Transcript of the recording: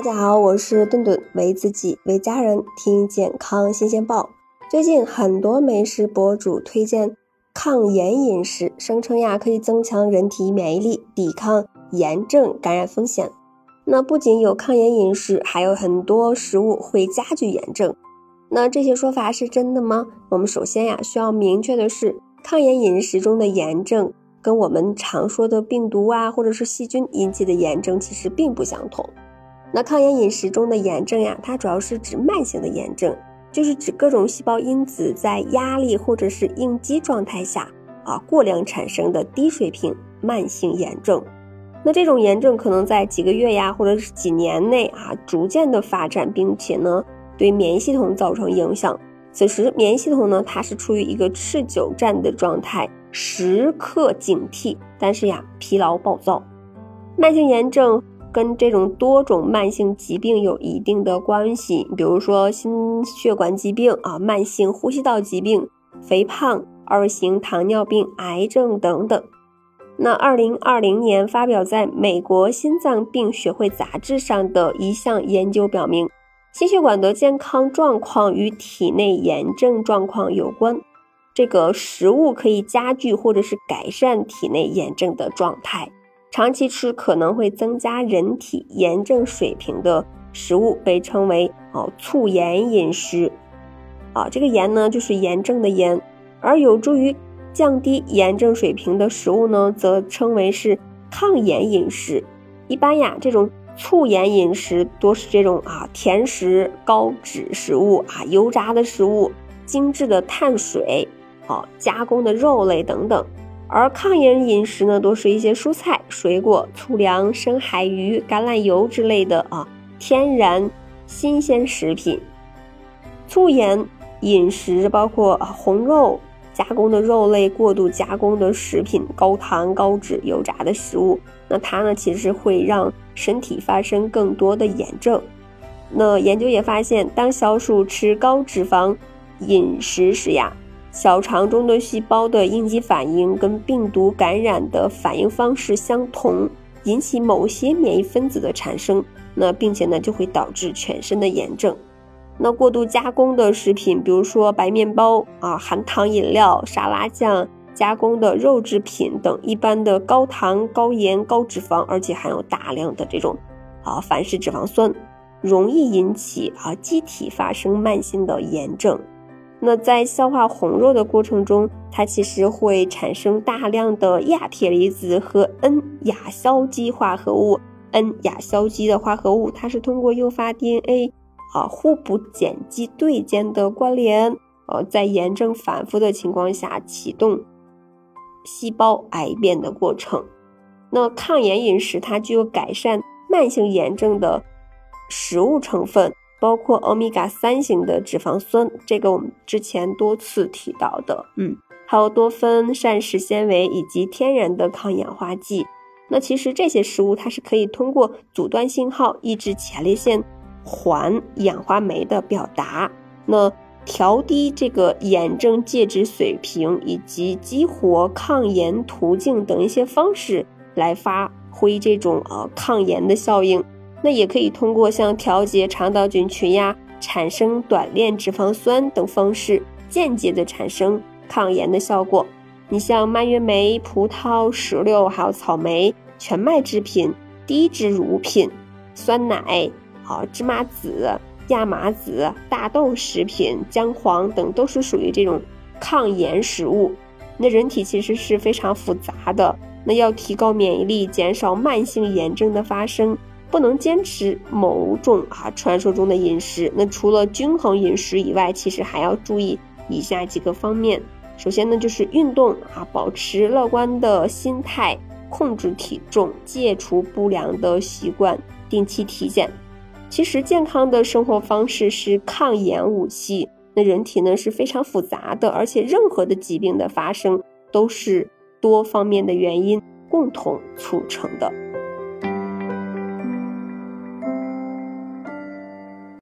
大家好，我是顿顿，为自己，为家人听健康新鲜报。最近很多美食博主推荐抗炎饮食，声称呀可以增强人体免疫力，抵抗炎症感染风险。那不仅有抗炎饮食，还有很多食物会加剧炎症。那这些说法是真的吗？我们首先呀需要明确的是，抗炎饮食中的炎症跟我们常说的病毒啊或者是细菌引起的炎症其实并不相同。那抗炎饮食中的炎症呀，它主要是指慢性的炎症，就是指各种细胞因子在压力或者是应激状态下啊过量产生的低水平慢性炎症。那这种炎症可能在几个月呀，或者是几年内啊逐渐的发展，并且呢对免疫系统造成影响。此时免疫系统呢它是处于一个持久战的状态，时刻警惕，但是呀疲劳暴躁。慢性炎症。跟这种多种慢性疾病有一定的关系，比如说心血管疾病啊、慢性呼吸道疾病、肥胖、二型糖尿病、癌症等等。那二零二零年发表在美国心脏病学会杂志上的一项研究表明，心血管的健康状况与体内炎症状况有关。这个食物可以加剧或者是改善体内炎症的状态。长期吃可能会增加人体炎症水平的食物被称为哦促炎饮食，啊这个炎呢就是炎症的炎，而有助于降低炎症水平的食物呢则称为是抗炎饮食。一般呀这种促炎饮食多是这种啊甜食、高脂食物啊油炸的食物、精致的碳水、啊加工的肉类等等。而抗炎饮食呢，多是一些蔬菜、水果、粗粮、深海鱼、橄榄油之类的啊，天然新鲜食品。粗盐饮食包括红肉、加工的肉类、过度加工的食品、高糖、高脂、油炸的食物。那它呢，其实会让身体发生更多的炎症。那研究也发现，当小鼠吃高脂肪饮食时呀。小肠中的细胞的应激反应跟病毒感染的反应方式相同，引起某些免疫分子的产生，那并且呢就会导致全身的炎症。那过度加工的食品，比如说白面包啊、含糖饮料、沙拉酱、加工的肉制品等，一般的高糖、高盐、高脂肪，而且含有大量的这种啊反式脂肪酸，容易引起啊机体发生慢性的炎症。那在消化红肉的过程中，它其实会产生大量的亚铁离子和 N 亚硝基化合物。N 亚硝基的化合物，它是通过诱发 DNA 啊互补碱基对间的关联，呃，在炎症反复的情况下启动细胞癌变的过程。那抗炎饮食它具有改善慢性炎症的食物成分。包括欧米伽三型的脂肪酸，这个我们之前多次提到的，嗯，还有多酚、膳食纤维以及天然的抗氧化剂。那其实这些食物它是可以通过阻断信号，抑制前列腺环氧化酶的表达，那调低这个炎症介质水平，以及激活抗炎途径等一些方式来发挥这种呃抗炎的效应。那也可以通过像调节肠道菌群呀、产生短链脂肪酸等方式，间接的产生抗炎的效果。你像蔓越莓、葡萄、石榴，还有草莓、全麦制品、低脂乳品、酸奶、啊芝麻籽、亚麻籽、大豆食品、姜黄等，都是属于这种抗炎食物。那人体其实是非常复杂的，那要提高免疫力，减少慢性炎症的发生。不能坚持某种啊传说中的饮食，那除了均衡饮食以外，其实还要注意以下几个方面。首先呢，就是运动啊，保持乐观的心态，控制体重，戒除不良的习惯，定期体检。其实健康的生活方式是抗炎武器。那人体呢是非常复杂的，而且任何的疾病的发生都是多方面的原因共同促成的。